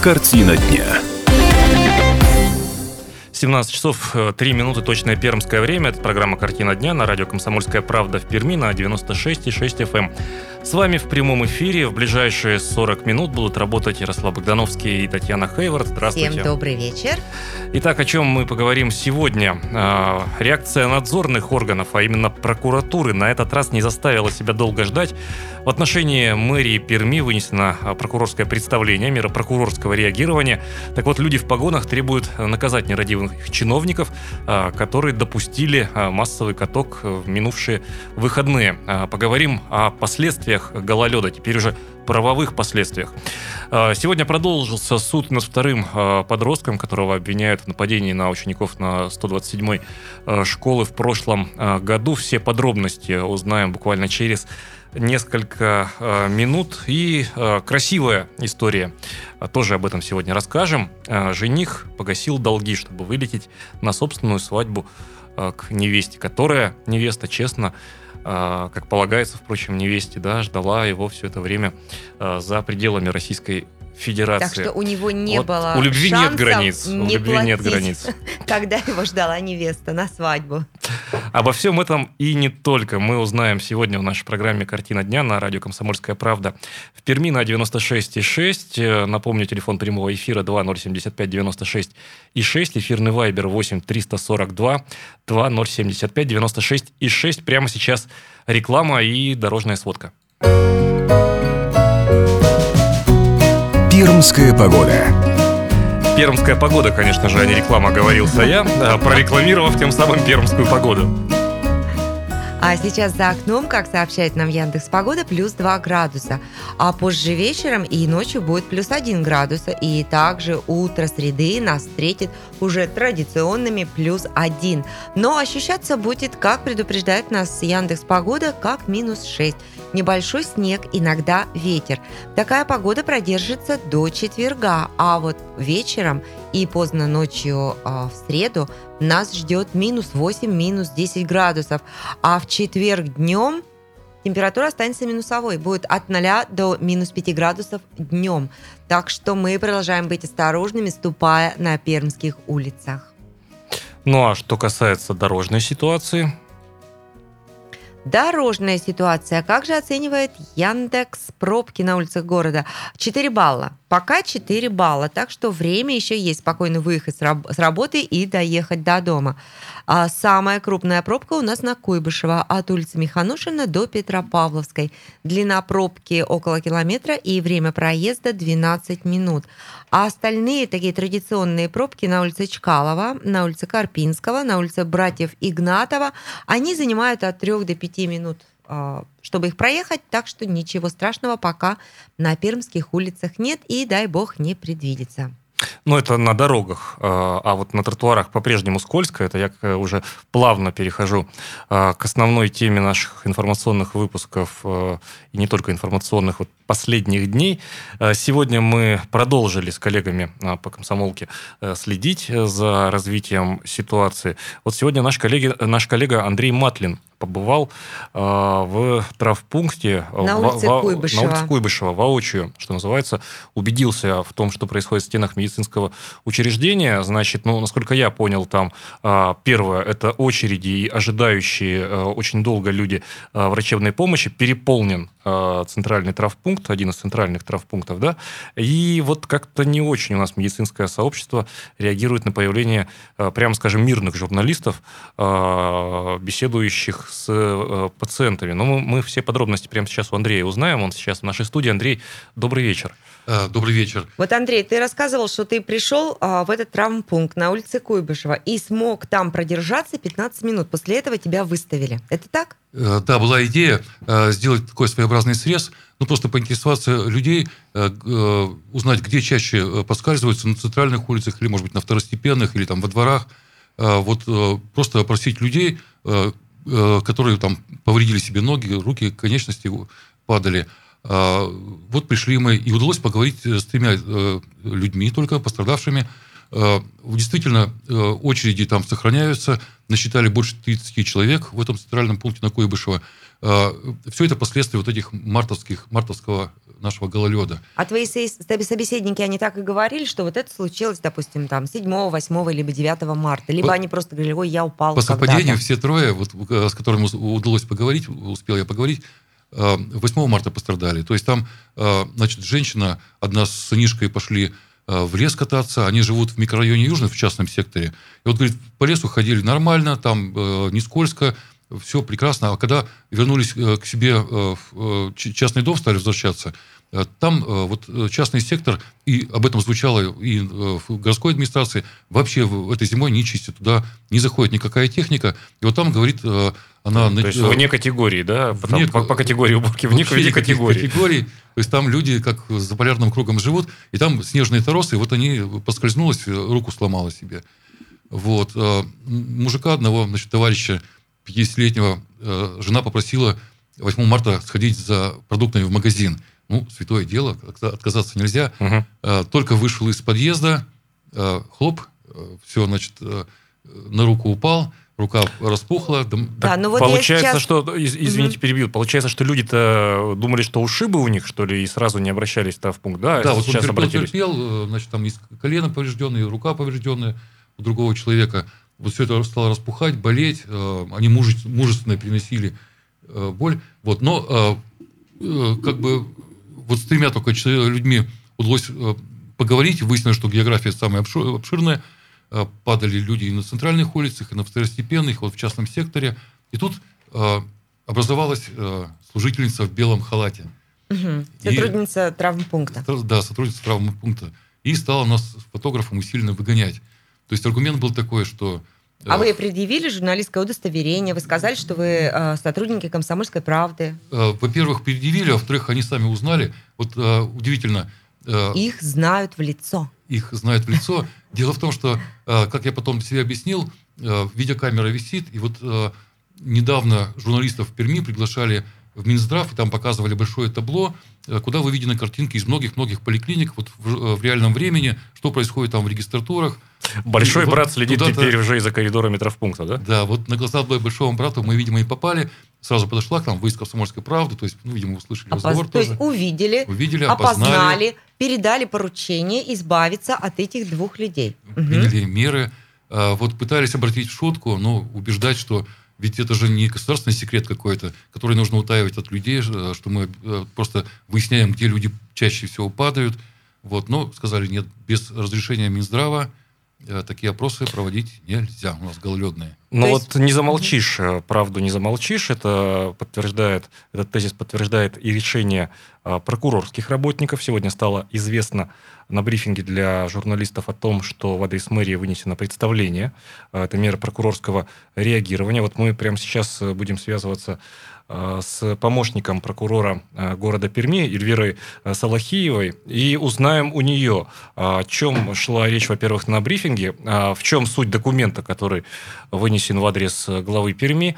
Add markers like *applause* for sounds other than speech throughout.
Картина дня. 17 часов 3 минуты точное пермское время. Это программа «Картина дня» на радио «Комсомольская правда» в Перми на 96,6 FM. С вами в прямом эфире в ближайшие 40 минут будут работать Ярослав Богдановский и Татьяна Хейвард. Здравствуйте. Всем добрый вечер. Итак, о чем мы поговорим сегодня? А, реакция надзорных органов, а именно прокуратуры, на этот раз не заставила себя долго ждать. В отношении мэрии Перми вынесено а, прокурорское представление, мера прокурорского реагирования. Так вот, люди в погонах требуют наказать нерадивых чиновников, а, которые допустили массовый каток в минувшие выходные. Поговорим о последствиях гололеда, теперь уже правовых последствиях. А, сегодня продолжился суд над вторым а, подростком, которого обвиняют в нападении на учеников на 127-й а, школы в прошлом году. Все подробности узнаем буквально через несколько минут. И красивая история. Тоже об этом сегодня расскажем. Жених погасил долги, чтобы вылететь на собственную свадьбу к невесте, которая, невеста, честно, а, как полагается, впрочем, невесте, да, ждала его все это время а, за пределами Российской Федерации. Так что у него не вот было У любви нет границ. Не у любви нет границ. *laughs* Когда его ждала невеста на свадьбу. Обо всем этом и не только мы узнаем сегодня в нашей программе «Картина дня» на радио «Комсомольская правда». В Перми на 96,6. Напомню, телефон прямого эфира 2075 96 и 6. Эфирный вайбер 8 342 2075 96 и 6. Прямо сейчас реклама и дорожная сводка. Пермская погода. Пермская погода, конечно же, а не реклама, говорился я, прорекламировав тем самым пермскую погоду. А сейчас за окном, как сообщает нам Яндекс Погода, плюс 2 градуса. А позже вечером и ночью будет плюс 1 градуса. И также утро среды нас встретит уже традиционными плюс 1. Но ощущаться будет, как предупреждает нас Яндекс Погода, как минус 6. Небольшой снег, иногда ветер. Такая погода продержится до четверга. А вот вечером и поздно ночью э, в среду нас ждет минус 8, минус 10 градусов. А в четверг днем температура останется минусовой. Будет от 0 до минус 5 градусов днем. Так что мы продолжаем быть осторожными, ступая на пермских улицах. Ну а что касается дорожной ситуации, Дорожная ситуация. Как же оценивает Яндекс пробки на улицах города? 4 балла. Пока 4 балла, так что время еще есть спокойно выехать с работы и доехать до дома. А самая крупная пробка у нас на Куйбышева от улицы Миханушина до Петропавловской. Длина пробки около километра и время проезда 12 минут. А остальные такие традиционные пробки на улице Чкалова, на улице Карпинского, на улице Братьев Игнатова, они занимают от 3 до 5 минут чтобы их проехать, так что ничего страшного пока на пермских улицах нет и, дай бог, не предвидится. Ну, это на дорогах, а, а вот на тротуарах по-прежнему скользко. Это я уже плавно перехожу а, к основной теме наших информационных выпусков, и не только информационных, вот последних дней. Сегодня мы продолжили с коллегами по комсомолке следить за развитием ситуации. Вот сегодня наш, коллеги, наш коллега Андрей Матлин побывал э, в травпункте на улице, в, Куйбышева. на улице Куйбышева воочию, что называется, убедился в том, что происходит в стенах медицинского учреждения. Значит, ну, насколько я понял, там э, первое это очереди и ожидающие э, очень долго люди э, врачебной помощи переполнен э, центральный травпункт, один из центральных травпунктов, да, и вот как-то не очень у нас медицинское сообщество реагирует на появление, э, прямо скажем, мирных журналистов, э, беседующих с э, пациентами. Но мы, все подробности прямо сейчас у Андрея узнаем. Он сейчас в нашей студии. Андрей, добрый вечер. Э, добрый вечер. Вот, Андрей, ты рассказывал, что ты пришел а, в этот травмпункт на улице Куйбышева и смог там продержаться 15 минут. После этого тебя выставили. Это так? Э, да, была идея э, сделать такой своеобразный срез, ну, просто поинтересоваться людей, э, э, узнать, где чаще э, поскальзываются, на центральных улицах или, может быть, на второстепенных, или там во дворах. Э, вот э, просто опросить людей, э, Э, которые там повредили себе ноги, руки, конечности падали. А, вот пришли мы, и удалось поговорить с тремя э, людьми, только пострадавшими. А, действительно, э, очереди там сохраняются. Насчитали больше 30 человек в этом центральном пункте на Койбышево. А, Все это последствия вот этих мартовских, мартовского нашего гололеда. А твои собеседники, они так и говорили, что вот это случилось, допустим, там 7, 8, либо 9 марта, либо по, они просто говорили, ой, я упал По совпадению все трое, вот, с которыми удалось поговорить, успел я поговорить, 8 марта пострадали. То есть там, значит, женщина, одна с сынишкой пошли в лес кататься, они живут в микрорайоне Южный, в частном секторе. И вот, говорит, по лесу ходили нормально, там не скользко, все прекрасно. А когда вернулись э, к себе э, в э, частный дом, стали возвращаться, там вот частный сектор, и об этом звучало и в городской администрации, вообще в этой зимой не чистят. Туда не заходит никакая техника. И вот там говорит она... То есть вне категории, да? Вне, по, по категории уборки, вне, вне категории. категории. То есть там люди как за полярным кругом живут, и там снежные торосы, и вот они поскользнулась, руку сломала себе. Вот. Мужика одного, значит, товарища, 50-летнего э, жена попросила 8 марта сходить за продуктами в магазин. Ну, святое дело, отказаться нельзя. Угу. Только вышел из подъезда, э, хлоп, все, значит, на руку упал, рука распухла. Да, ну вот получается, сейчас... что, извините, угу. перебил, получается, что люди-то думали, что ушибы у них, что ли, и сразу не обращались-то в пункт, да? Да, вот сейчас он обратились. терпел, значит, там есть колено поврежденное, рука поврежденная у другого человека вот все это стало распухать, болеть, э, они мужественно переносили э, боль. Вот, но э, как бы вот с тремя только людьми удалось поговорить, выяснилось, что география самая обширная, падали люди и на центральных улицах, и на второстепенных, вот в частном секторе. И тут образовалась служительница в белом халате. Угу. Сотрудница и, травмпункта. Да, сотрудница травмпункта. И стала нас фотографом усиленно выгонять. То есть аргумент был такой, что... А вы предъявили журналистское удостоверение, вы сказали, что вы э, сотрудники «Комсомольской правды». Э, во-первых, предъявили, а во-вторых, они сами узнали. Вот э, удивительно. Их знают в лицо. Их знают в лицо. *laughs* Дело в том, что, как я потом себе объяснил, видеокамера висит, и вот недавно журналистов в Перми приглашали в Минздрав, и там показывали большое табло, э, куда выведены картинки из многих-многих поликлиник вот в, э, в реальном времени, что происходит там в регистратурах. Большой и брат вот следит теперь уже из-за коридора травмпункта, да? Да, вот на глаза большого брата мы, видимо, и попали. Сразу подошла к нам выезд комсомольской правды, то есть, ну, видимо, услышали Опоз... разговор То тоже. есть увидели, увидели опознали, опознали, передали поручение избавиться от этих двух людей. Приняли угу. меры. А, вот пытались обратить в шутку, но убеждать, что ведь это же не государственный секрет какой-то, который нужно утаивать от людей, э, что мы э, просто выясняем, где люди чаще всего падают. Вот. Но сказали, нет, без разрешения Минздрава э, такие опросы проводить нельзя. У нас гололедные. Вот есть... не замолчишь, правду не замолчишь. Это подтверждает, этот тезис подтверждает и решение прокурорских работников. Сегодня стало известно на брифинге для журналистов о том, что в адрес мэрии вынесено представление. Это мера прокурорского реагирования. Вот мы прямо сейчас будем связываться Э, с помощником прокурора э, города Перми Эльвирой э, Салахиевой и узнаем у нее, о чем шла речь, во-первых, на брифинге, в чем суть документа, который вынесен в адрес главы Перми,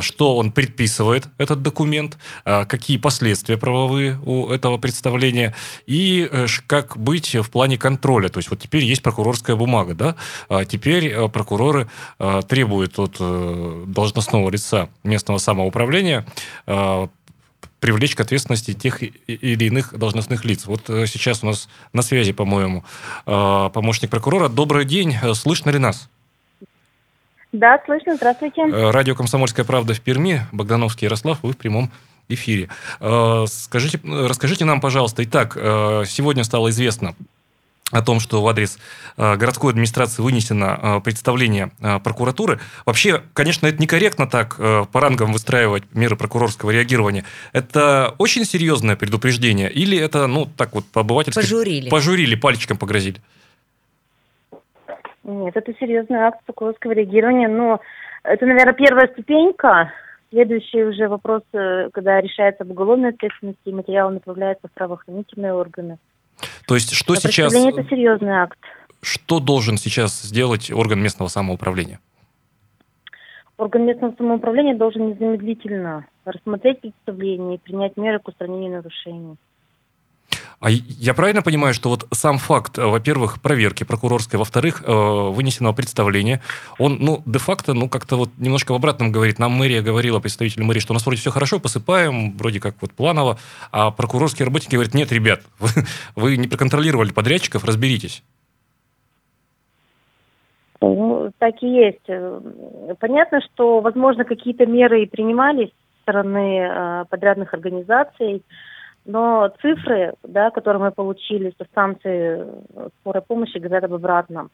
что он предписывает, этот документ, какие последствия правовые у этого представления и как быть в плане контроля. То есть вот теперь есть прокурорская бумага, да? А теперь прокуроры требуют от должностного лица местного самоуправления Э, привлечь к ответственности тех или иных должностных лиц. Вот э, сейчас у нас на связи, по-моему, э, помощник прокурора. Добрый день, слышно ли нас? Да, слышно, здравствуйте. Радио «Комсомольская правда» в Перми, Богдановский Ярослав, вы в прямом эфире. Скажите, расскажите нам, пожалуйста, итак, сегодня стало известно о том, что в адрес э, городской администрации вынесено э, представление э, прокуратуры. Вообще, конечно, это некорректно так по рангам выстраивать меры прокурорского реагирования. Это очень серьезное предупреждение или это, ну, так вот, по-обывательски... Пожурили. Пожурили, пальчиком погрозили? Нет, это серьезный акт прокурорского реагирования, но это, наверное, первая ступенька. Следующий уже вопрос, когда решается об уголовной ответственности, материал направляется в правоохранительные органы. То есть что это сейчас... Это серьезный акт. Что должен сейчас сделать орган местного самоуправления? Орган местного самоуправления должен незамедлительно рассмотреть представление и принять меры к устранению нарушений. А я правильно понимаю, что вот сам факт, э, во-первых, проверки прокурорской, во-вторых, э, вынесенного представления, он, ну, де-факто, ну, как-то вот немножко в обратном говорит. Нам мэрия говорила, представитель мэрии, что у нас вроде все хорошо, посыпаем, вроде как вот планово, а прокурорские работники говорят, нет, ребят, *laughs* вы, вы не проконтролировали подрядчиков, разберитесь. Ну, так и есть. Понятно, что, возможно, какие-то меры и принимались со стороны э, подрядных организаций, но цифры, да, которые мы получили со станции скорой помощи, говорят об обратном.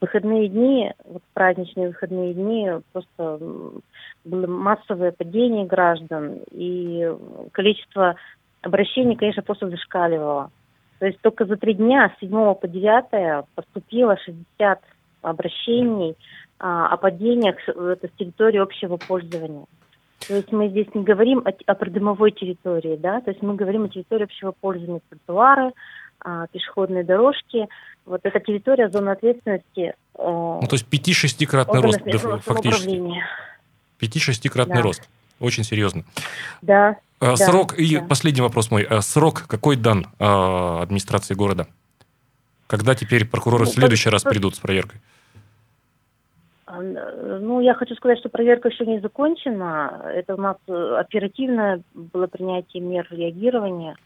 выходные дни, вот праздничные выходные дни, просто было массовое падение граждан, и количество обращений, конечно, просто зашкаливало. То есть только за три дня, с 7 по 9, поступило 60 обращений а, о падениях с территории общего пользования. То есть мы здесь не говорим о, о придомовой территории, да, то есть мы говорим о территории общего пользования, тротуары, а, пешеходные дорожки. Вот эта территория зоны ответственности. Э, ну, то есть 5-6-кратный рост фактически. 5-6-кратный да. рост. Очень серьезно. Да. А, срок, да, и да. последний вопрос мой. А, срок какой дан а, администрации города? Когда теперь прокуроры ну, в следующий раз придут с проверкой? Ну, я хочу сказать, что проверка еще не закончена. Это у нас э, оперативное было принятие мер реагирования.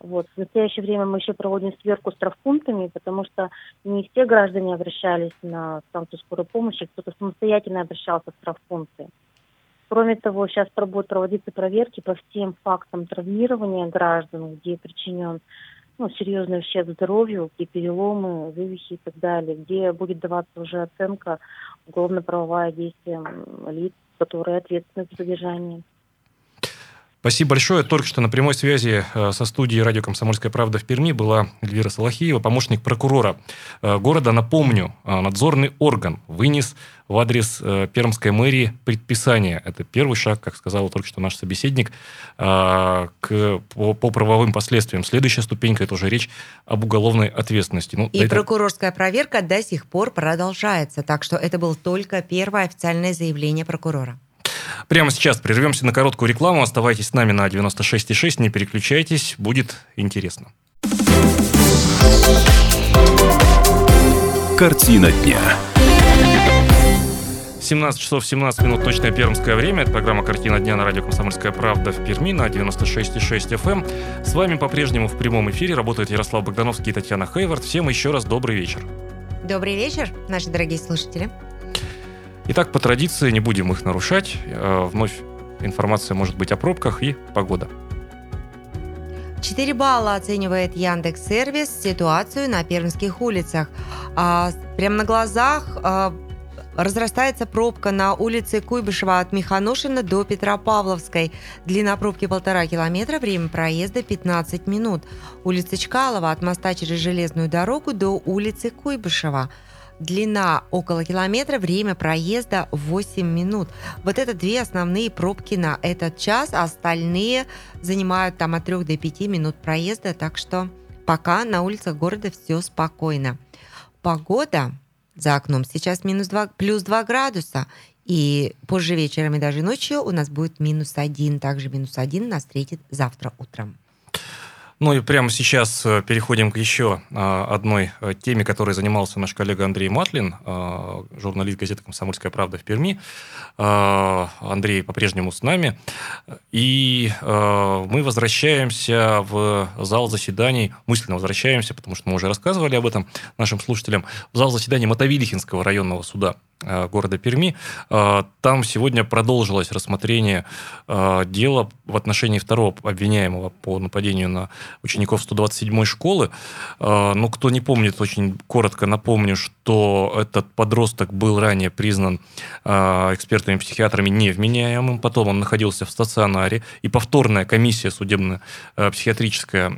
Вот. В настоящее время мы еще проводим сверку с травпунктами, потому что не все граждане обращались на станцию скорой помощи, кто-то самостоятельно обращался в травпункты. Кроме того, сейчас будут проводиться проверки по всем фактам травмирования граждан, где причинен ну, серьезный ущерб здоровью, где переломы, вывихи и так далее, где будет даваться уже оценка уголовно-правовая действия лиц, которые ответственны за содержание. Спасибо большое. Только что на прямой связи э, со студией радио «Комсомольская правда» в Перми была Эльвира Салахиева, помощник прокурора э, города. Напомню, э, надзорный орган вынес в адрес Пермской мэрии предписание. Это первый шаг, как сказал только что наш собеседник, к, по, по правовым последствиям. Следующая ступенька – это уже речь об уголовной ответственности. Ну, И это... прокурорская проверка до сих пор продолжается. Так что это было только первое официальное заявление прокурора. Прямо сейчас прервемся на короткую рекламу. Оставайтесь с нами на 96,6. Не переключайтесь, будет интересно. Картина дня. 17 часов 17 минут точное пермское время. Это программа «Картина дня» на радио «Комсомольская правда» в Перми на 96,6 FM. Эм. С вами по-прежнему в прямом эфире работают Ярослав Богдановский и Татьяна Хейвард. Всем еще раз добрый вечер. Добрый вечер, наши дорогие слушатели. Итак, по традиции не будем их нарушать. Э, вновь информация может быть о пробках и погода. 4 балла оценивает Яндекс Сервис ситуацию на пермских улицах. А, прямо на глазах а, разрастается пробка на улице Куйбышева от Миханушина до Петропавловской. Длина пробки полтора километра, время проезда 15 минут. Улица Чкалова от моста через железную дорогу до улицы Куйбышева – Длина около километра, время проезда 8 минут. Вот это две основные пробки на этот час, а остальные занимают там от 3 до 5 минут проезда, так что пока на улицах города все спокойно. Погода за окном сейчас минус 2, плюс 2 градуса, и позже вечером и даже ночью у нас будет минус 1, также минус 1 нас встретит завтра утром. Ну и прямо сейчас э, переходим к еще а, одной э, теме, которой занимался наш коллега Андрей Матлин, журналист газеты «Комсомольская правда» в Перми. Андрей по-прежнему с нами. И мы возвращаемся в зал заседаний, мысленно возвращаемся, потому что мы уже рассказывали об этом нашим слушателям, в зал заседаний Мотовилихинского районного суда Э, города Перми. Э, там сегодня продолжилось рассмотрение э, дела в отношении второго обвиняемого по нападению на учеников 127-й школы. Но кто не помнит, очень коротко напомню, что этот подросток был ранее признан экспертами-психиатрами невменяемым. Потом он находился в стационаре. И повторная комиссия судебно-психиатрическая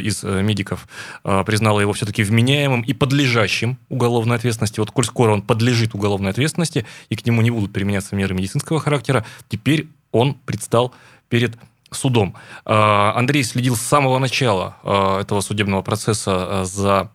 из медиков признала его все-таки вменяемым и подлежащим уголовной ответственности. Вот коль скоро он подлежит подлежит уголовной ответственности, и к нему не будут применяться меры медицинского характера, теперь он предстал перед судом. А, Андрей следил с самого начала а, этого судебного процесса а, за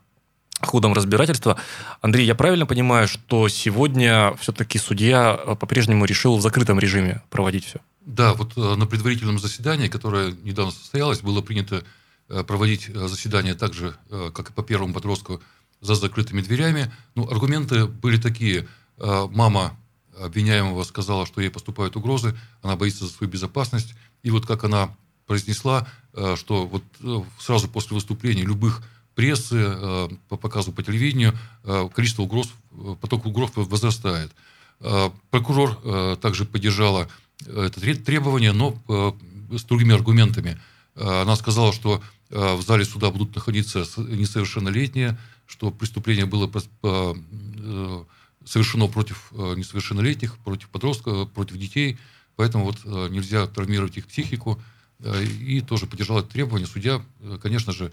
ходом разбирательства. Андрей, я правильно понимаю, что сегодня все-таки судья по-прежнему решил в закрытом режиме проводить все? Да, вот на предварительном заседании, которое недавно состоялось, было принято проводить заседание так же, как и по первому подростку, за закрытыми дверями. Ну, аргументы были такие. Мама обвиняемого сказала, что ей поступают угрозы, она боится за свою безопасность. И вот как она произнесла, что вот сразу после выступления любых прессы, э, по показу по телевидению, э, количество угроз, э, поток угроз возрастает. Прокурор также поддержала это требование, но с другими аргументами. Она сказала, что в зале суда будут находиться несовершеннолетние, что преступление было совершено против несовершеннолетних, против подростков, против детей, поэтому вот нельзя травмировать их психику. И тоже поддержала это требование. Судья, конечно же,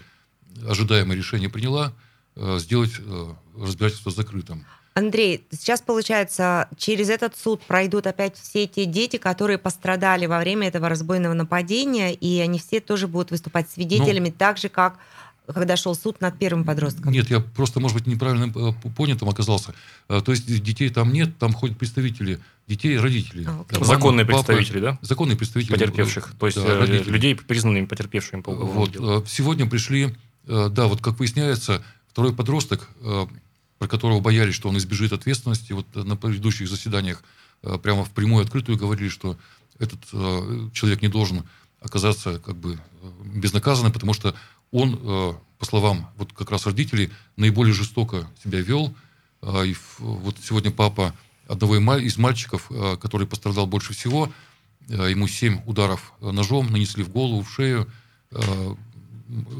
ожидаемое решение приняла, э, сделать э, разбирательство закрытым. Андрей, сейчас, получается, через этот суд пройдут опять все те дети, которые пострадали во время этого разбойного нападения, и они все тоже будут выступать свидетелями, ну, так же, как когда шел суд над первым подростком. Нет, я просто, может быть, неправильно э, понятым оказался. То есть детей там нет, там ходят представители детей и родителей. А, okay. Законные Мама, представители, папа, да? Законные представители. Потерпевших, то есть да, людей, признанными потерпевшими по вот, делу. Сегодня пришли Э, да, вот как выясняется, второй подросток, э, про которого боялись, что он избежит ответственности, вот на предыдущих заседаниях э, прямо в прямую открытую говорили, что этот человек не должен оказаться как бы безнаказанным, потому что он, по словам вот как раз родителей, наиболее жестоко себя вел. И вот сегодня папа одного из мальчиков, который пострадал больше всего, ему семь ударов ножом нанесли в голову, в шею,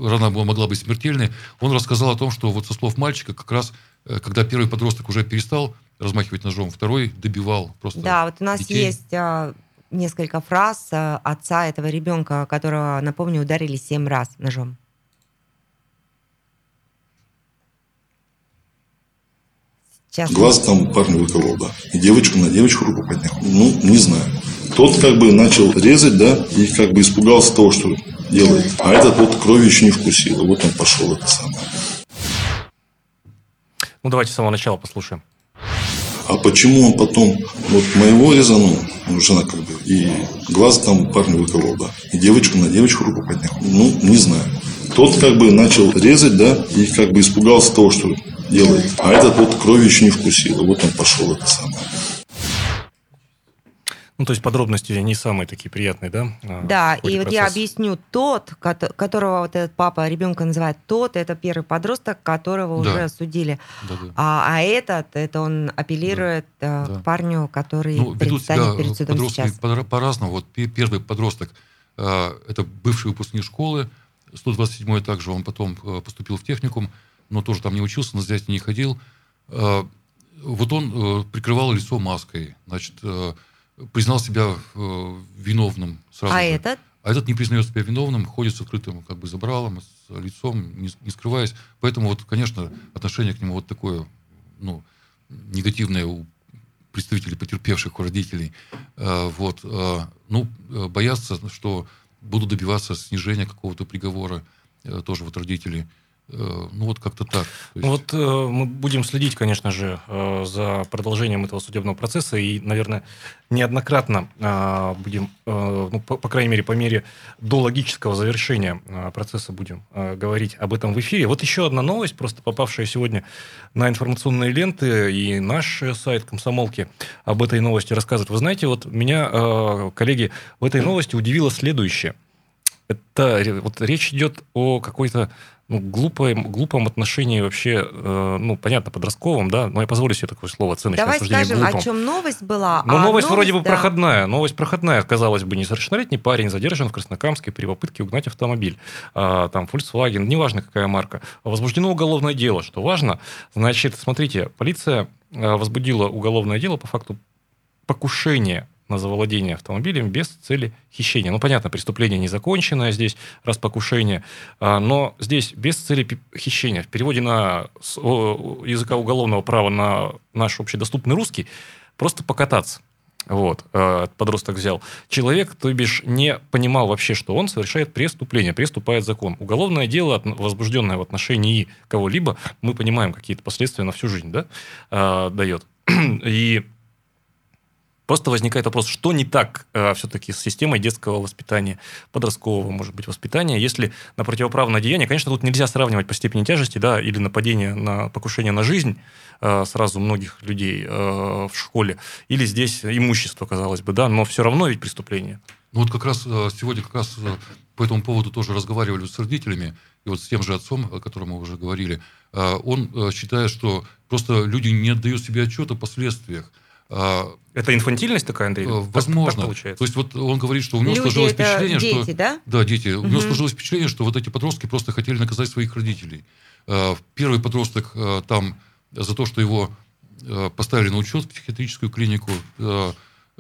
рана была, могла быть смертельной, он рассказал о том, что вот со слов мальчика как раз, э, когда первый подросток уже перестал размахивать ножом, второй добивал просто Да, вот у нас детей. есть а, несколько фраз а, отца этого ребенка, которого, напомню, ударили семь раз ножом. Сейчас. Глаз там парню выколол, да. И девочку на девочку руку поднял. Ну, не знаю. Тот как бы начал резать, да, и как бы испугался того, что делает. А этот вот крови еще не вкусил. И вот он пошел это самое. Ну, давайте с самого начала послушаем. А почему он потом вот моего резанул, ну, жена как бы, и глаз там парню выколол, да, и девочку на девочку руку поднял. Ну, не знаю. Тот как бы начал резать, да, и как бы испугался того, что делает. А этот вот крови еще не вкусил. И вот он пошел это самое. Ну, то есть подробности не самые такие приятные, да? А, да, и процесса. вот я объясню, тот, которого вот этот папа ребенка называет тот, это первый подросток, которого да. уже осудили. Да, да. А, а этот, это он апеллирует да. Э, к парню, который ну, предстанет перед судом сейчас. по-разному. Вот первый подросток, э, это бывший выпускник школы, 127-й также, он потом э, поступил в техникум, но тоже там не учился, на занятия не ходил. Вот он прикрывал лицо маской, значит, признал себя э, виновным сразу. А же. этот? А этот не признает себя виновным, ходит с открытым как бы забралом, с лицом, не, не скрываясь. Поэтому вот, конечно, отношение к нему вот такое, ну, негативное у представителей потерпевших, у родителей. Э, вот, э, ну, э, боятся, что будут добиваться снижения какого-то приговора, э, тоже вот родители. Э, ну вот как-то так. Есть... Вот э, мы будем следить, конечно же, э, за продолжением этого судебного процесса и, наверное, неоднократно э, будем, э, ну, по, по крайней мере, по мере до логического завершения э, процесса будем э, говорить об этом в эфире. Вот еще одна новость, просто попавшая сегодня на информационные ленты и наш сайт комсомолки об этой новости рассказывает. Вы знаете, вот меня, э, коллеги, в этой новости удивило следующее. Это вот речь идет о какой-то ну, глупом, глупом отношении вообще, э, ну, понятно, подростковом, да, но я позволю себе такое слово, оценочное Давай скажем, глупом. о чем новость была. Ну, а новость, новость вроде бы да. проходная. Новость проходная, казалось бы, несовершеннолетний парень задержан в Краснокамске при попытке угнать автомобиль. А, там, Volkswagen, неважно какая марка. Возбуждено уголовное дело. Что важно, значит, смотрите, полиция э, возбудила уголовное дело по факту покушения на завладение автомобилем без цели хищения. Ну, понятно, преступление незаконченное здесь, раз покушение, а, но здесь без цели хищения. В переводе на языка уголовного права на наш общедоступный русский просто покататься. Вот, а, подросток взял. Человек, то бишь, не понимал вообще, что он совершает преступление, приступает закон. Уголовное дело, возбужденное в отношении кого-либо, мы понимаем, какие-то последствия на всю жизнь, да, а, дает. *clears throat* И Просто возникает вопрос, что не так э, все-таки с системой детского воспитания, подросткового, может быть, воспитания, если на противоправное деяние, конечно, тут нельзя сравнивать по степени тяжести, да, или нападение на покушение на жизнь э, сразу многих людей э, в школе, или здесь имущество, казалось бы, да, но все равно ведь преступление. Ну вот как раз э, сегодня как раз э, по этому поводу тоже разговаривали с родителями, и вот с тем же отцом, о котором мы уже говорили, э, он считает, что просто люди не отдают себе отчета о последствиях. А, это инфантильность такая, Андрей? Возможно. Так, получается. То есть вот он говорит, что у него Люди сложилось впечатление, дети, что... да? Да, дети. Угу. У него сложилось впечатление, что вот эти подростки просто хотели наказать своих родителей. Первый подросток там за то, что его поставили на учет в психиатрическую клинику,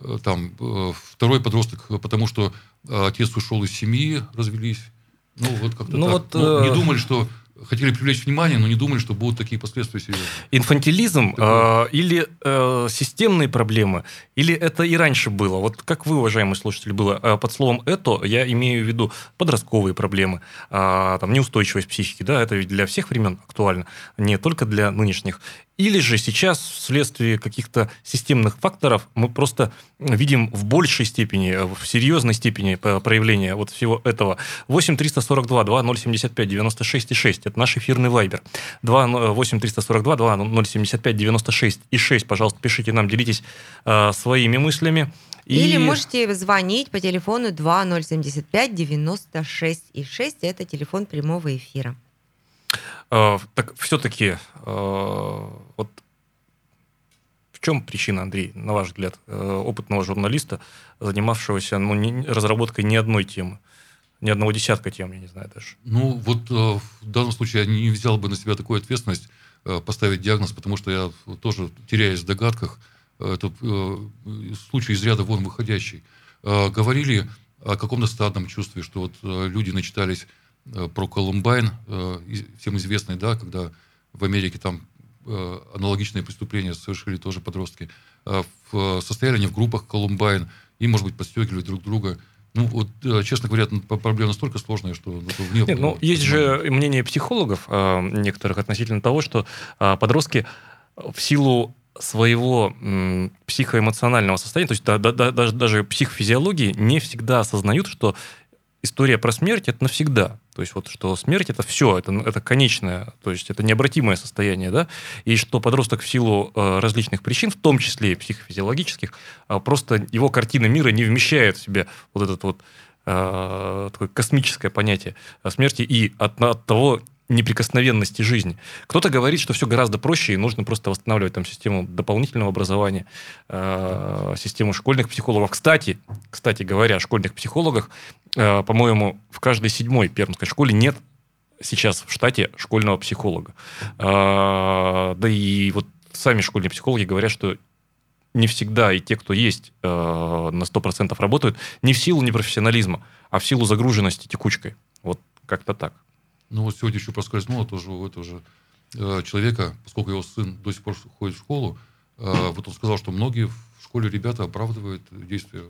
Э, там э, второй подросток, потому что э, отец ушел из семьи, развелись. Ну, вот как-то ну, так. Вот, ну, не думали, что хотели привлечь внимание, но не думали, что будут такие последствия серьезные. Инфантилизм э, или э, системные проблемы, или это и раньше было? Вот как вы, уважаемые слушатели, было? Под словом «это» я имею в виду подростковые проблемы, э, там, неустойчивость психики, да, это ведь для всех времен актуально, не только для нынешних. Или же сейчас вследствие каких-то системных факторов мы просто видим в большей степени, в серьезной степени проявления вот всего этого. 8 342 2075 96 6. Это наш эфирный вайбер. 8 342 2075 96 и 6. Пожалуйста, пишите нам, делитесь э, своими мыслями. И... Или можете звонить по телефону 2075 96 и 6. Это телефон прямого эфира. Э, так все-таки э, вот в чем причина, Андрей, на ваш взгляд, э, опытного журналиста, занимавшегося ну, не, разработкой ни одной темы? Ни одного десятка тем, я не знаю даже. Ну, вот в данном случае я не взял бы на себя такую ответственность поставить диагноз, потому что я тоже теряюсь в догадках. Это случай из ряда вон выходящий. Говорили о каком-то стадном чувстве, что вот люди начитались Э, про Колумбайн, э, всем известный, да, когда в Америке там э, аналогичные преступления совершили тоже подростки, состояли они в группах Колумбайн и, может быть, подстегивали друг друга. Ну, вот, честно говоря, проблема настолько сложная, что. Нет, ну, есть же мнение психологов некоторых относительно того, что подростки в силу своего психоэмоционального состояния, то есть да, да, даже, даже психофизиологии, не всегда осознают, что история про смерть это навсегда. То есть вот что смерть это все, это, это конечное, то есть это необратимое состояние, да, и что подросток в силу э, различных причин, в том числе и психофизиологических, э, просто его картина мира не вмещает в себе вот этот вот э, такое космическое понятие смерти, и от, от того неприкосновенности жизни. Кто-то говорит, что все гораздо проще, и нужно просто восстанавливать там систему дополнительного образования, э, систему школьных психологов. Кстати, кстати говоря, о школьных психологах, э, по-моему, в каждой седьмой пермской школе нет сейчас в штате школьного психолога. Э, да и вот сами школьные психологи говорят, что не всегда и те, кто есть э, на 100% работают, не в силу непрофессионализма, а в силу загруженности текучкой. Вот как-то так. Ну, вот сегодня еще проскользнуло тоже у этого же э, человека, поскольку его сын до сих пор ходит в школу, э, вот он сказал, что многие в школе ребята оправдывают действия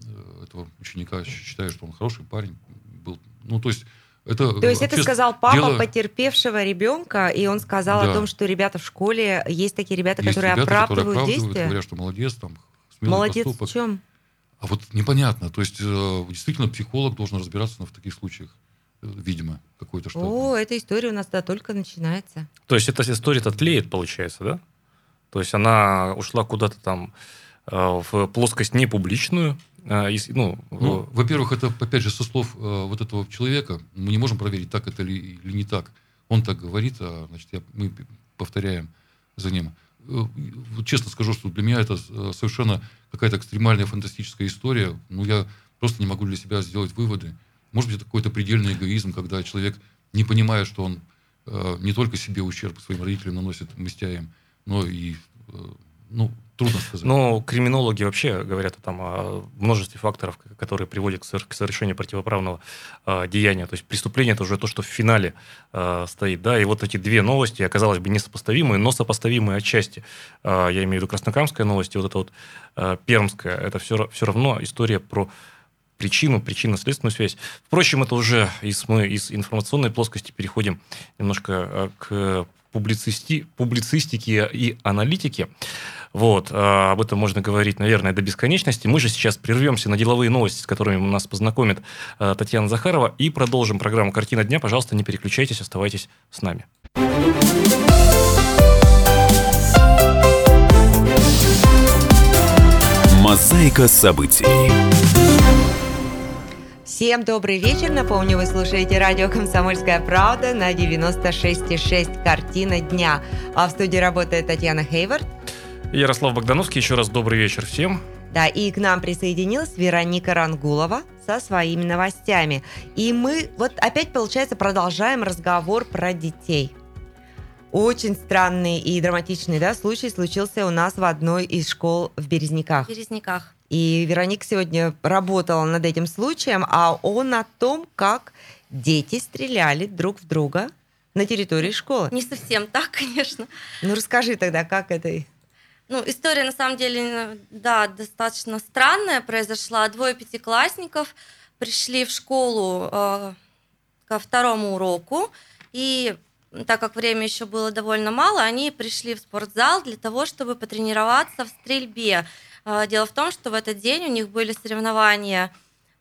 э, этого ученика, считая, что он хороший парень был. Ну, то есть это, То есть это сказал папа дело... потерпевшего ребенка, и он сказал да. о том, что ребята в школе, есть такие ребята, есть которые ребята, оправдывают которые оправдывают, действия? говорят, что молодец, там, смелый Молодец поступок. в чем? А вот непонятно. То есть действительно психолог должен разбираться в таких случаях видимо, какой-то что О, эта история у нас да только начинается. То есть эта история-то тлеет, получается, да? То есть она ушла куда-то там э, в плоскость непубличную. Э, ну, ну. Во-первых, это, опять же, со слов э, вот этого человека, мы не можем проверить, так это ли, или не так. Он так говорит, а значит, я, мы повторяем за ним. Честно скажу, что для меня это совершенно какая-то экстремальная фантастическая история. Ну, я просто не могу для себя сделать выводы. Может быть, это какой-то предельный эгоизм, когда человек не понимает, что он э, не только себе ущерб своим родителям наносит, мстя им, но и э, ну, трудно сказать. Ну, криминологи вообще говорят там о множестве факторов, которые приводят к совершению противоправного э, деяния. То есть преступление это уже то, что в финале э, стоит. Да? И вот эти две новости, оказалось бы, несопоставимые, но сопоставимые отчасти. Э, я имею в виду краснокамская новость и вот эта вот э, пермская. Это все, все равно история про причину, причинно-следственную связь. Впрочем, это уже из, мы из информационной плоскости переходим немножко э, к публицисти, публицистики и аналитики. Вот, а, об этом можно говорить, наверное, до бесконечности. Мы же сейчас прервемся на деловые новости, с которыми нас познакомит а, Татьяна Захарова, и продолжим программу «Картина дня». Пожалуйста, не переключайтесь, оставайтесь с нами. Мозаика событий. Всем добрый вечер. Напомню, вы слушаете радио «Комсомольская правда» на 96,6 «Картина дня». А в студии работает Татьяна Хейвард. Ярослав Богдановский. Еще раз добрый вечер всем. Да, и к нам присоединилась Вероника Рангулова со своими новостями. И мы вот опять, получается, продолжаем разговор про детей. Очень странный и драматичный да, случай случился у нас в одной из школ в Березняках. В Березняках. И Вероника сегодня работала над этим случаем, а он о том, как дети стреляли друг в друга на территории школы. Не совсем так, *laughs* конечно. Ну расскажи тогда, как это ну, история на самом деле, да, достаточно странная произошла. Двое пятиклассников пришли в школу э, ко второму уроку, и так как время еще было довольно мало, они пришли в спортзал для того, чтобы потренироваться в стрельбе. Э, дело в том, что в этот день у них были соревнования,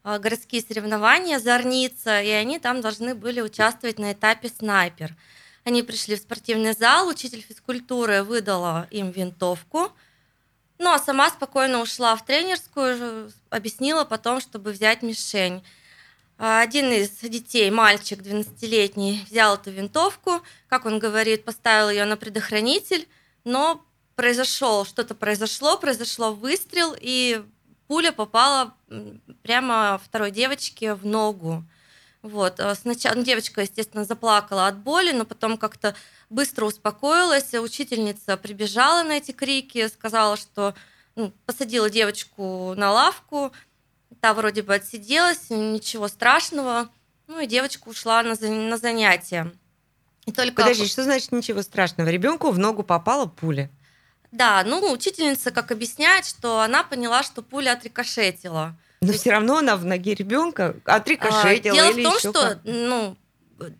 э, городские соревнования «Зорница», и они там должны были участвовать на этапе «Снайпер». Они пришли в спортивный зал, учитель физкультуры выдала им винтовку, ну а сама спокойно ушла в тренерскую, объяснила потом, чтобы взять мишень. Один из детей, мальчик 12-летний, взял эту винтовку, как он говорит, поставил ее на предохранитель, но произошел, что-то произошло, произошло выстрел, и пуля попала прямо второй девочке в ногу. Вот. А сначала ну, девочка, естественно, заплакала от боли, но потом как-то быстро успокоилась. Учительница прибежала на эти крики, сказала, что ну, посадила девочку на лавку. Та вроде бы отсиделась, ничего страшного. Ну и девочка ушла на, на занятия. И только... Подожди, что значит ничего страшного? Ребенку в ногу попала пуля. Да, ну учительница как объясняет, что она поняла, что пуля отрикошетила. Но все равно она в ноге ребенка отрикошетила. А, дело или в том, что как? ну,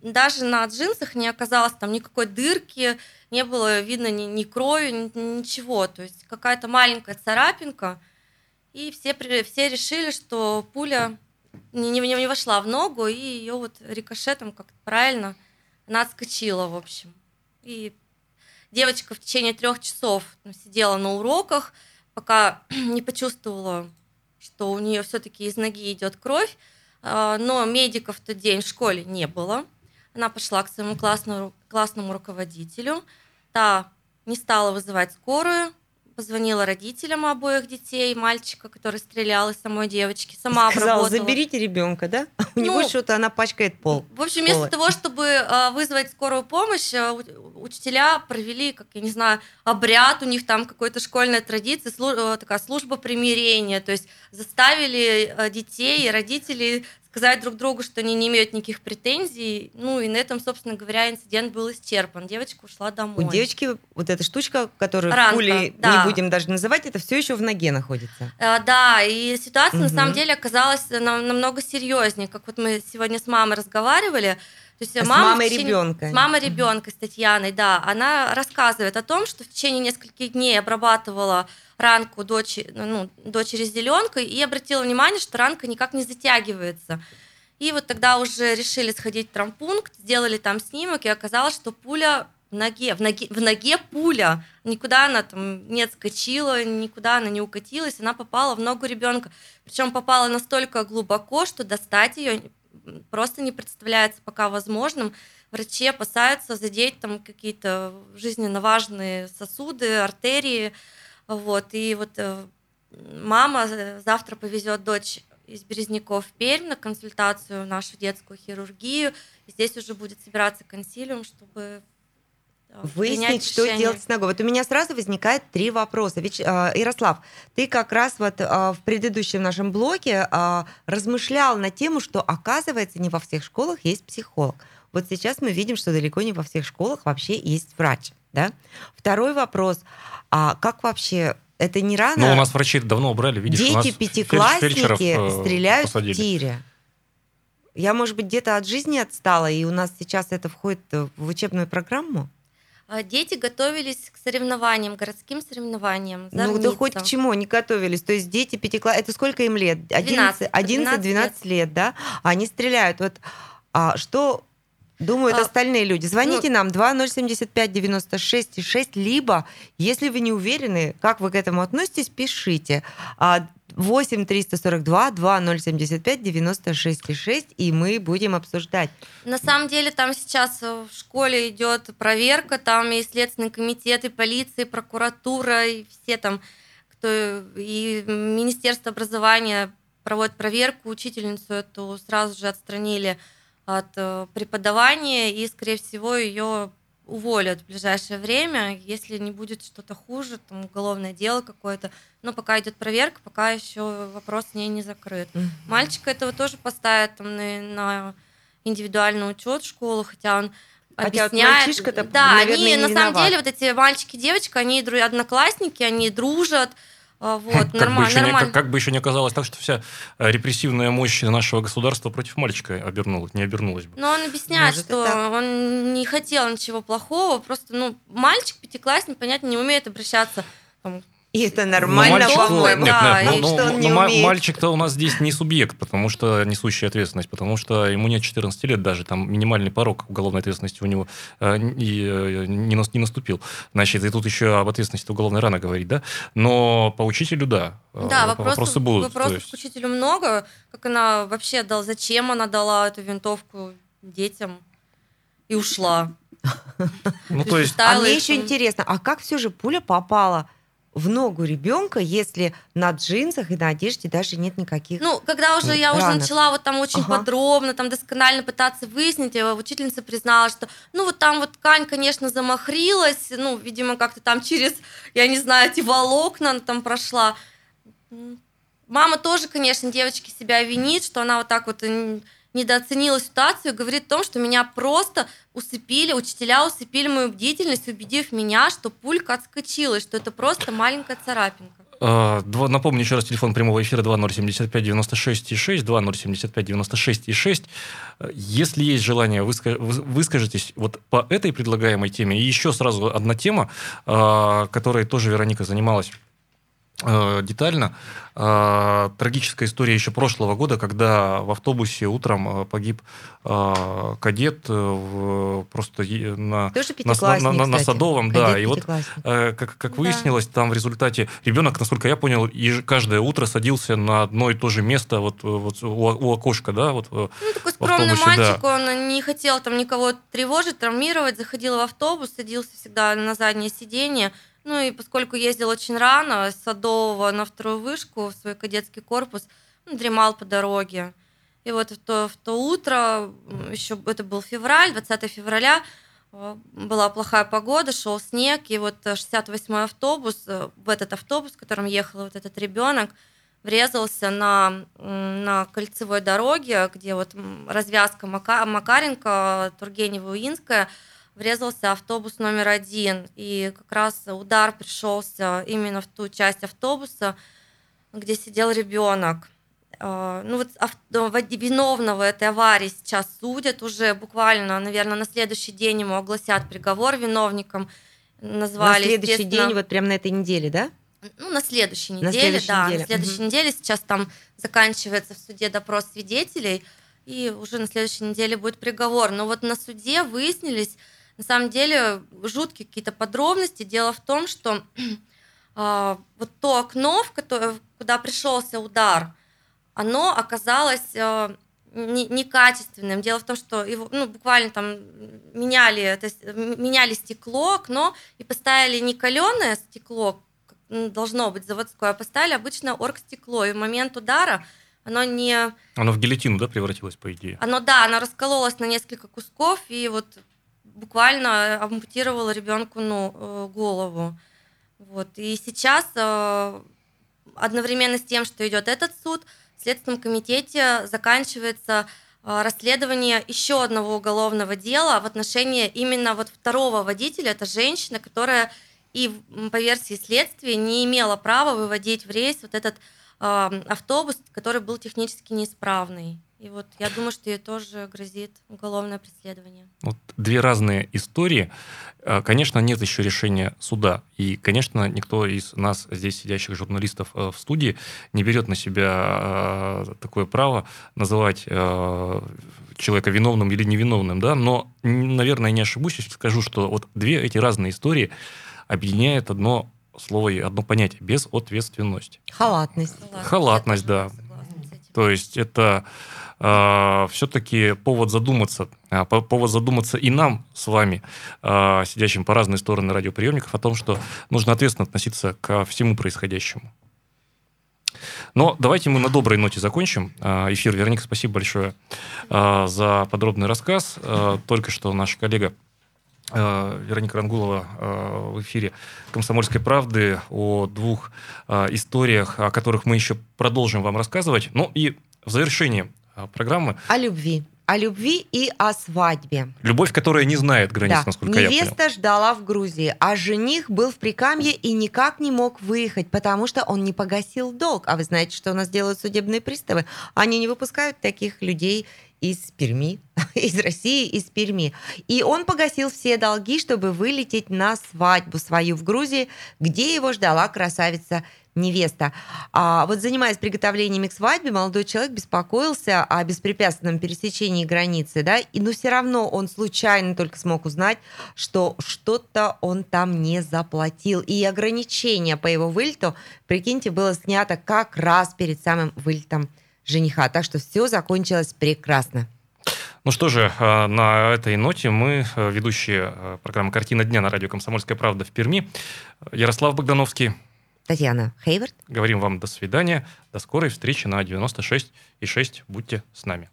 даже на джинсах не оказалось там никакой дырки, не было видно ни, ни крови, ни, ничего. То есть какая-то маленькая царапинка. И все, все решили, что пуля не, не, не вошла в ногу, и ее вот рикошетом как-то правильно она отскочила, в общем. И девочка в течение трех часов сидела на уроках, пока *clears throat* не почувствовала что у нее все-таки из ноги идет кровь, а, но медиков в тот день в школе не было. Она пошла к своему классному, классному руководителю. Та не стала вызывать скорую, позвонила родителям обоих детей, мальчика, который стрелял, и самой девочки, сама Сказала, обработала. заберите ребенка, да? *laughs* У него ну, что-то она пачкает пол. В общем, вместо того, чтобы а, вызвать скорую помощь, а, учителя провели, как я не знаю, обряд, у них там какой-то школьная традиция, э, такая служба примирения, то есть заставили детей и родителей сказать друг другу, что они не имеют никаких претензий. Ну и на этом, собственно говоря, инцидент был исчерпан. Девочка ушла домой. У девочки вот эта штучка, которую Ранка, пули да. не будем даже называть, это все еще в ноге находится. А, да, и ситуация угу. на самом деле оказалась намного серьезнее. Как вот мы сегодня с мамой разговаривали, то есть мама с мамой течение... ребенка. С мамой ребенка, с Татьяной, да. Она рассказывает о том, что в течение нескольких дней обрабатывала ранку дочери, ну, дочери с зеленкой и обратила внимание, что ранка никак не затягивается. И вот тогда уже решили сходить в травмпункт, сделали там снимок, и оказалось, что пуля в ноге, в ноге, в ноге пуля. Никуда она там не отскочила, никуда она не укатилась, она попала в ногу ребенка. Причем попала настолько глубоко, что достать ее просто не представляется пока возможным. Врачи опасаются задеть там какие-то жизненно важные сосуды, артерии, вот, и вот э, мама завтра повезет дочь из Березняков в Пермь на консультацию нашу детскую хирургию. И здесь уже будет собираться консилиум, чтобы э, выяснить, что делать с ногой. Вот у меня сразу возникает три вопроса. Ведь, э, Ярослав, ты как раз вот в предыдущем нашем блоке размышлял на тему, что оказывается не во всех школах есть психолог. Вот сейчас мы видим, что далеко не во всех школах вообще есть врач. Да? Второй вопрос. А как вообще это не рано? Ну, у нас врачи давно убрали, видишь, Дети пятиклассники э, стреляют посадили. в тире. Я, может быть, где-то от жизни отстала, и у нас сейчас это входит в учебную программу? А Дети готовились к соревнованиям, городским соревнованиям. Ну, да хоть к чему они готовились. То есть дети пятиклассники, это сколько им лет? 12, 11-12 лет, да? Они стреляют. Вот а что думают А, остальные люди? Звоните ну- нам 2075 96 6, либо, если вы не уверены, как вы к этому относитесь, пишите. А, 8 342 2075 96 6, и мы будем обсуждать. На самом деле там сейчас в школе идет проверка, там и Следственный комитет, и полиция, и прокуратура, и все там, кто и Министерство образования проводит проверку, учительницу эту сразу же отстранили от э, преподавания, и, скорее всего, ее уволят в ближайшее время, если не будет что-то хуже, там уголовное дело какое-то. Но пока идет проверка, пока еще вопрос с ней не закрыт. Мальчика этого тоже поставят там, на, на индивидуальный учет в школу, хотя он Хотя вот объясняет. мальчишка-то, да, наверное, они на самом деле вот эти мальчики, девочки, они одноклассники, они дружат, а, вот как, бы нормально, еще не, нормально. как, как бы еще не оказалось так, что вся э, репрессивная мощь нашего государства против мальчика обернулась, не обернулась бы. Но он объясняет, Может, что так. он не хотел ничего плохого, просто, ну, мальчик пятиклассник, понятно, не умеет обращаться там, И это нормально, по-моему. Да, нет, ну, что ну, он не ну, умеет. мальчик-то у нас здесь не субъект, потому что несущий ответственность, потому что ему нет 14 лет даже, там минимальный порог уголовной ответственности у него э, и, э, не, не наступил. Значит, и тут еще об ответственности уголовной рано говорить, да? Но по учителю, да, э, Да, воп- вопросов, вопросы будут. вопросов есть- к учителю много. Как она вообще дала, зачем она дала эту винтовку детям и ушла. ну, то есть, А мне еще интересно, а как все же пуля попала в ногу ребенка, если на джинсах и на одежде даже нет никаких... Ну, когда уже я уже Ранок. начала вот там очень Ага. подробно, там досконально пытаться выяснить, э, учительница признала, что, ну, вот там вот ткань, конечно, замахрилась, ну, видимо, как-то там через, я не знаю, эти волокна там прошла. Мама тоже, конечно, девочки себя винит, что она вот так вот недооценила ситуацию, говорит о том, что меня просто усыпили, учителя усыпили мою бдительность, убедив меня, что пулька отскочила, что это просто маленькая царапинка. Два- Напомню еще раз, телефон прямого эфира 2075 96 и 6, 2075 96 и 6. Э, Если есть желание, выска- вы- выскажитесь вот по этой предлагаемой теме. И еще сразу одна тема, э, которой тоже Вероника занималась детально. Э, Трагическая история еще прошлого года, когда в автобусе утром э, погиб э, кадет э, просто на на, на- на-. Садовом, да. И вот. Э, Как, как Да. выяснилось, там в результате ребенок, насколько я понял, каждое утро садился на одно и то же место вот, э, вот у, у окошка, да, вот. э, Ну, такой скромный автобусе, мальчик, он не хотел там никого тревожить, травмировать, заходил в автобус, садился всегда на заднее сиденье. Ну и поскольку ездил очень рано, с Садового на вторую вышку, в свой кадетский корпус, он дремал по дороге. И вот в то, в то утро, еще это был февраль, 20 февраля, э, была плохая погода, шел снег, и вот э, 68-й автобус, э, в этот автобус, в котором ехал вот этот ребенок, врезался на, на кольцевой дороге, где вот развязка Мака- Макаренко, Тургенева-Уинская, врезался автобус номер один. И как раз удар пришелся именно в ту часть автобуса, где сидел ребенок. А, Ну вот виновного этой аварии сейчас судят уже буквально, наверное, на следующий день ему огласят приговор виновникам. На Назвали, следующий естественно, день, вот прям на этой неделе, да? ну, на следующей На неделе, следующей да, неделе, на следующей мгм. неделе сейчас там заканчивается в суде допрос свидетелей, и уже на следующей неделе будет приговор. Но вот на суде выяснились, на самом деле, жуткие какие-то подробности. Дело в том, что *clears throat* а, вот то окно, в которое, куда пришелся удар, оно оказалось а, не- некачественным. Дело в том, что его ну, буквально там меняли, то есть меняли стекло, окно, и поставили не каленое стекло, м, должно быть заводское, а поставили обычное оргстекло. И в момент удара оно не... Оно в гильотину, да, превратилось, по идее. Оно, да, оно раскололось на несколько кусков, и вот буквально ампутировало ребенку ну, э, голову. Вот. И сейчас э, одновременно с тем, что идет этот суд, в Следственном комитете заканчивается э, расследование еще одного уголовного дела в отношении именно вот второго водителя. Это женщина, которая и по версии следствия не имела права выводить в рейс вот этот э, автобус, который был технически неисправный. И вот я думаю, что ей тоже грозит уголовное преследование. Вот две разные истории. Э, Конечно, нет еще решения суда. И, конечно, никто из нас, здесь сидящих журналистов э, в студии, не берет на себя э, такое право называть человека виновным или невиновным. Да? Но, наверное, не ошибусь, если скажу, что вот две эти разные истории объединяет одно слово и одно понятие – безответственность. Халатность. Халатность, да. С этим. То есть это все-таки повод задуматься, а, по- повод задуматься и нам с вами, а, сидящим по разные стороны радиоприемников, о том, что нужно ответственно относиться ко всему происходящему. Но давайте мы на доброй ноте закончим а, эфир. Вероника, спасибо большое а, за подробный рассказ. А, Только что наш коллега а, Вероника Рангулова а, в эфире «Комсомольской правды» о двух а, историях, о которых мы еще продолжим вам рассказывать. Ну и в завершении а, программы О любви. О любви и о свадьбе. любовь, которая не знает границ, Да. насколько я понял. Невеста ждала в Грузии, а жених был в Прикамье и никак не мог выехать, потому что он не погасил долг. А вы знаете, что у нас делают судебные приставы? Они не выпускают таких людей из Перми, *laughs* из России, из Перми. И он погасил все долги, чтобы вылететь на свадьбу свою в Грузии, где его ждала красавица невеста. А вот занимаясь приготовлениями к свадьбе, молодой человек беспокоился о беспрепятственном пересечении границы, да, и, но все равно он случайно только смог узнать, что что-то он там не заплатил. И ограничение по его вылету, прикиньте, было снято как раз перед самым вылетом жениха. Так что все закончилось прекрасно. Ну что же, а, на этой ноте мы, а, ведущие а, программы «Картина дня» на радио «Комсомольская правда» в Перми, Ярослав Богдановский, Татьяна Хейвард. говорим вам до свидания, до скорой встречи на 96,6. Будьте с нами.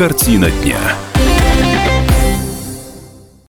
Картина дня.